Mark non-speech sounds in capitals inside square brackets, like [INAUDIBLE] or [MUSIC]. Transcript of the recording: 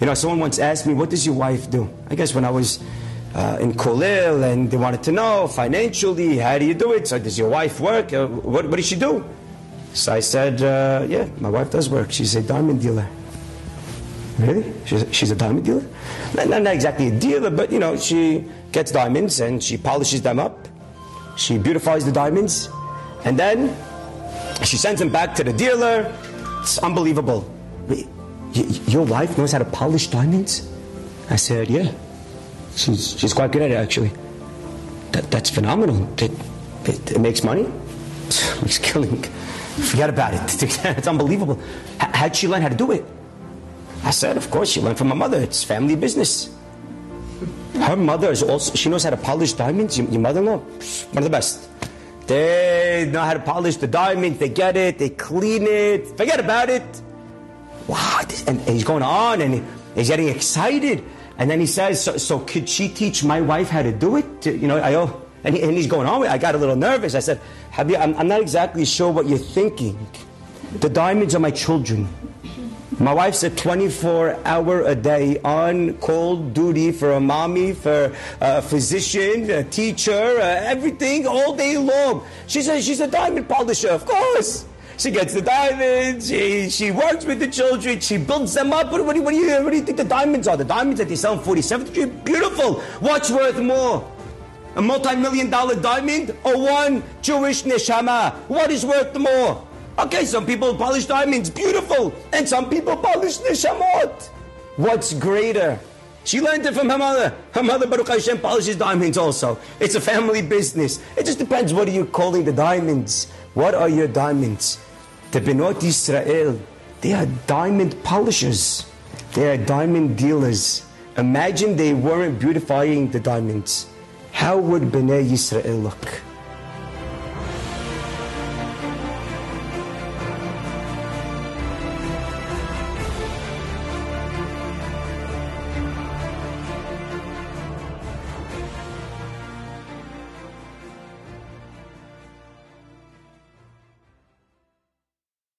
You know, someone once asked me, what does your wife do? I guess when I was uh, in Kollel and they wanted to know financially, how do you do it? So does your wife work? Uh, what, what does she do? So I said, uh, yeah, my wife does work. She's a diamond dealer. Really? She's, she's a diamond dealer? Not, not exactly a dealer, but you know, she gets diamonds and she polishes them up. She beautifies the diamonds. And then she sends them back to the dealer. It's unbelievable. Your wife knows how to polish diamonds? I said, yeah. She's, she's quite good at it, actually. That, that's phenomenal. It, it, it makes money. [LAUGHS] It's killing. Forget about it. [LAUGHS] It's unbelievable. H- how'd she learn how to do it? I said, of course, she learned from her mother. It's family business. Her mother is also, she knows how to polish diamonds. Your, your mother-in-law, one of the best. They know how to polish the diamonds. They get it. They clean it. Forget about it. Wow. And, he's going on and he's getting excited. And then he says, so, so could she teach my wife how to do it? You know, I, oh, and, he, and he's going on. I got a little nervous. I said, Habib, I'm, I'm not exactly sure what you're thinking. The diamonds are my children. My wife's a 24 hour a day on call duty for a mommy, for a physician, a teacher, uh, everything all day long. She's a, she's a diamond polisher, of course. She gets the diamonds, she, she works with the children, she builds them up. What, what, what, do you, what do you think the diamonds are? The diamonds that they sell in 47th Street? Beautiful. What's worth more? A multi-million dollar diamond or one Jewish neshama? What is worth more? Okay, some people polish diamonds, beautiful, and some people polish neshamot. What's greater? She learned it from her mother. Her mother, Baruch Hashem, polishes diamonds also. It's a family business. It just depends what are you calling the diamonds. What are your diamonds? The Benot Israel, they are diamond polishers. They are diamond dealers. Imagine they weren't beautifying the diamonds. How would Bnei Israel look?